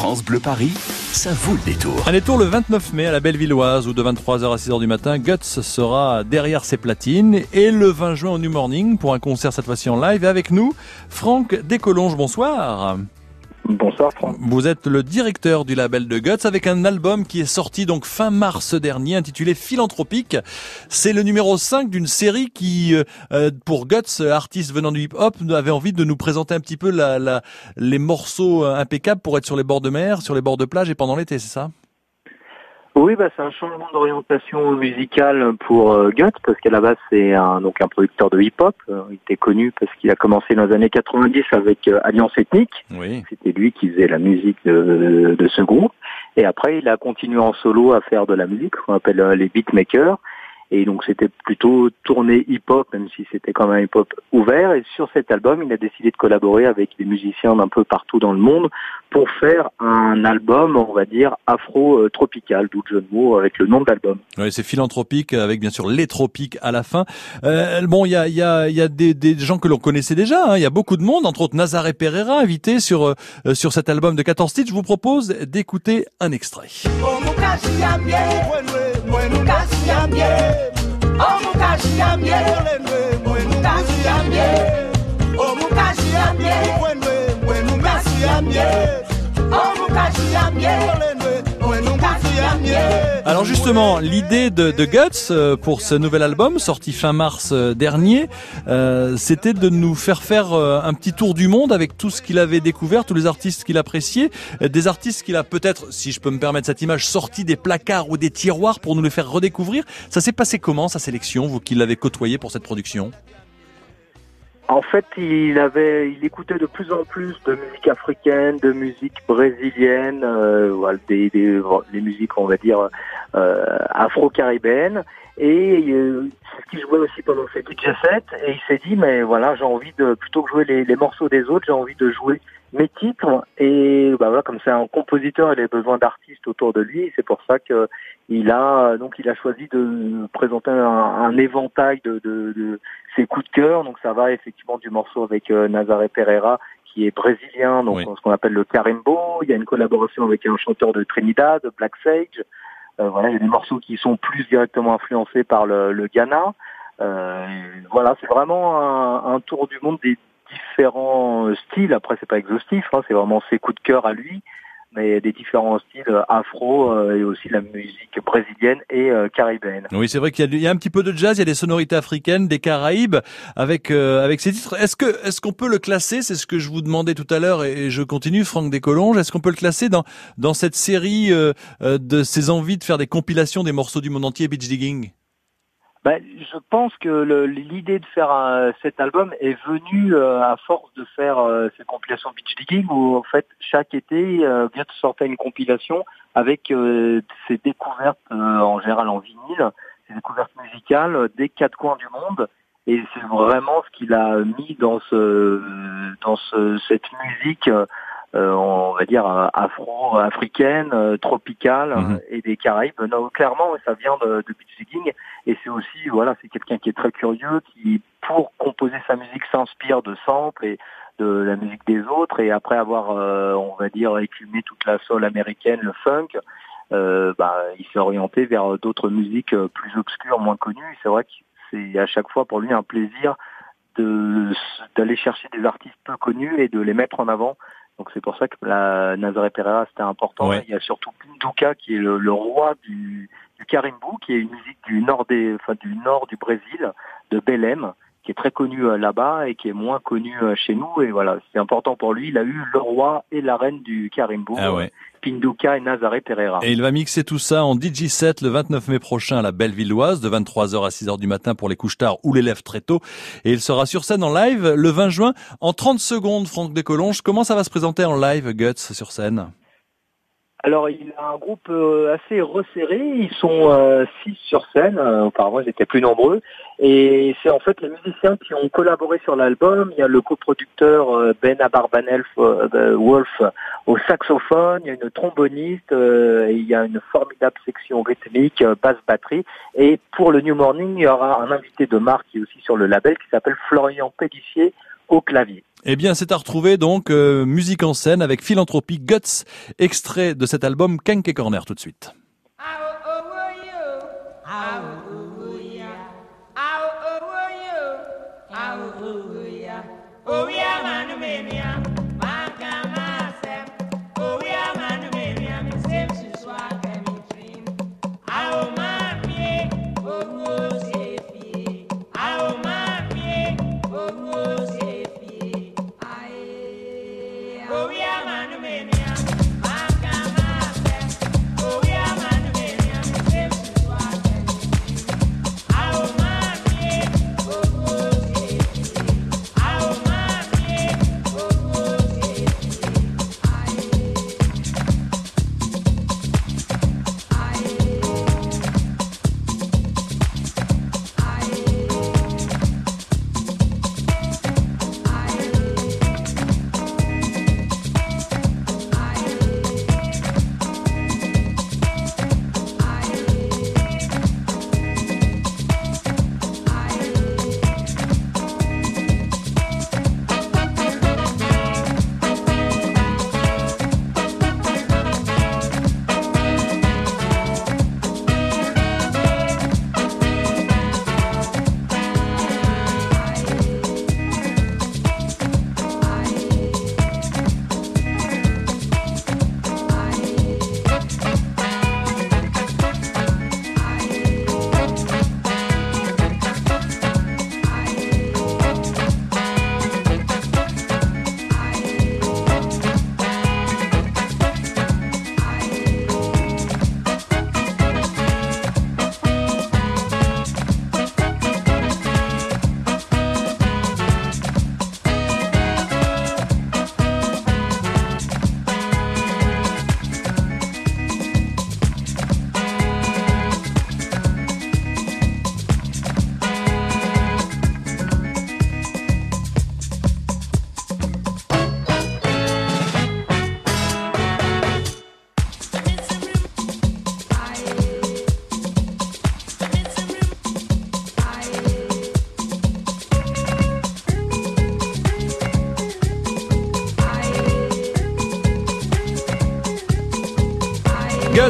France Bleu Paris, ça vaut le détour. Un détour le 29 mai à la Bellevilloise où de 23h à 6h du matin, Guts sera derrière ses platines et le 20 juin au New Morning pour un concert cette fois-ci en live avec nous, Franck Descolonges, bonsoir. Bonsoir Franck. Vous êtes le directeur du label de Guts avec un album qui est sorti donc fin mars dernier intitulé Philanthropique. C'est le numéro 5 d'une série qui, euh, euh, pour Guts, artiste venant du hip-hop, avait envie de nous présenter un petit peu la, la, les morceaux impeccables pour être sur les bords de mer, sur les bords de plage et pendant l'été, c'est ça? Oui, bah, c'est un changement d'orientation musicale pour euh, Guts, parce qu'à la base c'est un, donc un producteur de hip-hop. Euh, il était connu parce qu'il a commencé dans les années 90 avec euh, Alliance Ethnique. Oui. C'était lui qui faisait la musique de, de, ce groupe. Et après, il a continué en solo à faire de la musique, qu'on appelle les beatmakers. Et donc c'était plutôt tourné hip-hop, même si c'était quand même hip-hop ouvert. Et sur cet album, il a décidé de collaborer avec des musiciens d'un peu partout dans le monde pour faire un album, on va dire, afro-tropical, d'où le jeu de mots avec le nom de l'album. Oui, c'est philanthropique, avec bien sûr les tropiques à la fin. Euh, bon, il y a, y a, y a des, des gens que l'on connaissait déjà, hein. il y a beaucoup de monde, entre autres Nazaré Pereira, invité sur, euh, sur cet album de 14 titres. Je vous propose d'écouter un extrait. mwen nou kasi yambye Alors justement, l'idée de, de, Guts euh, pour ce nouvel album sorti fin mars euh, dernier, euh, c'était de nous faire faire un petit tour du monde avec tout ce qu'il avait découvert, tous les artistes qu'il appréciait, des artistes qu'il a peut-être, si je peux me permettre cette image, sorti des placards ou des tiroirs pour nous les faire redécouvrir. Ça s'est passé comment sa sélection, vous qui l'avez côtoyé pour cette production? En fait, il avait, il écoutait de plus en plus de musique africaine, de musique brésilienne, euh, voilà, des, des, des, musiques, on va dire, euh, afro-caribéennes. Et euh, c'est ce qu'il jouait aussi pendant ses DJ sets. Et il s'est dit, mais voilà, j'ai envie de, plutôt que jouer les, les morceaux des autres, j'ai envie de jouer mes titres. Et bah voilà, comme c'est un compositeur, il a besoin d'artistes autour de lui. C'est pour ça que il a donc il a choisi de présenter un, un éventail de, de, de, ses coups de cœur. Donc ça va effectivement du morceau avec euh, Nazaré Pereira qui est brésilien, donc ce qu'on appelle le carimbo. Il y a une collaboration avec un chanteur de Trinidad, Black Sage. Euh, voilà, il y a des morceaux qui sont plus directement influencés par le, le Ghana. Euh, voilà, c'est vraiment un, un, tour du monde des différents styles. Après, c'est pas exhaustif, hein, c'est vraiment ses coups de cœur à lui mais des différents styles euh, afro euh, et aussi la musique brésilienne et euh, caribéenne. Oui, c'est vrai qu'il y, y, a un petit peu de jazz, il y a des sonorités africaines, des Caraïbes avec euh, avec ces titres. Est-ce que est-ce qu'on peut le classer? C'est ce que je vous demandais tout à l'heure et, je continue, Franck Descolonges. Est-ce qu'on peut le classer dans dans cette série euh, de ses envies de faire des compilations des morceaux du monde entier, beach digging? Ben, je pense que l'idée de faire un, cet album est venue euh, à force de faire euh, ces compilations beach digging où en fait chaque été euh, vient de sortir une compilation avec euh, ses découvertes en général en vinyle, ses découvertes musicales des quatre coins du monde. Et c'est vraiment ce qu'il a mis dans ce dans ce, cette musique euh, on va dire afro-africaine, euh, tropicale mhm. et des Caraïbes. Non, clairement, ça vient de, de beach digging et c'est aussi voilà, c'est quelqu'un qui est très curieux, qui pour composer sa musique s'inspire de samples et de la musique des autres et après avoir, euh, on va dire, écumé toute la soul américaine, le funk. Euh, bah, il s'est orienté vers d'autres musiques plus obscures, moins connues. C'est vrai que c'est à chaque fois pour lui un plaisir d'aller chercher des artistes peu connus et de les mettre en avant donc c'est pour ça que la Nazaré Pereira c'était important. Il y a surtout Pinduca qui est le, roi du, du carimbo, qui est une musique du nord des, enfin du nord du Brésil, de Belém, qui est très connu euh, là-bas et qui est moins connu euh, chez nous. Et voilà, c'est important pour lui. Il a eu le roi et la reine du carimbo. Ah ouais. Pinduca et Nazaré Pereira. Et il va mixer tout ça en DJ7 le 29 mai prochain à la Bellevilloise de 23h à 6h du matin pour les couches tard ou les lèvres très tôt. Et il sera sur scène en live le 20 juin en 30 secondes, Franck Descolonges. Comment ça va se présenter en live, Guts, sur scène? Alors, il a un groupe euh, assez resserré. Ils sont euh, six sur scène. Euh, auparavant, ils étaient plus nombreux. Et c'est en fait les musiciens qui ont collaboré sur l'album. Il y a le coproducteur Ben Abarbanel Wolf au saxophone. Il y a une tromboniste. et il y a une formidable section rythmique, basse batterie. Et pour le New Morning, il y aura un invité de marque qui est aussi sur le label qui s'appelle Florian Pédissier au clavier. Eh bien, c'est à retrouver donc euh, musique en scène avec Philanthropie Guts, extrait de cet album Kenke Corner tout de suite. Oh, yeah, man, mania.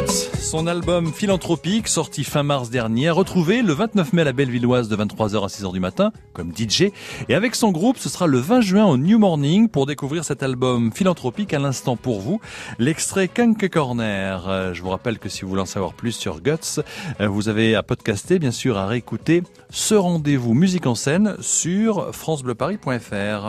Son album Philanthropique, sorti fin mars dernier, retrouvé le 29 mai à la Bellevilloise de 23h à 6h du matin, comme DJ. Et avec son groupe, ce sera le 20 juin au New Morning pour découvrir cet album Philanthropique à l'instant pour vous. L'extrait Kanke Corner. Euh, je vous rappelle que si vous voulez en savoir plus sur Guts, euh, vous avez à podcaster, bien sûr, à réécouter ce rendez-vous musique en scène sur francebleuparis.fr.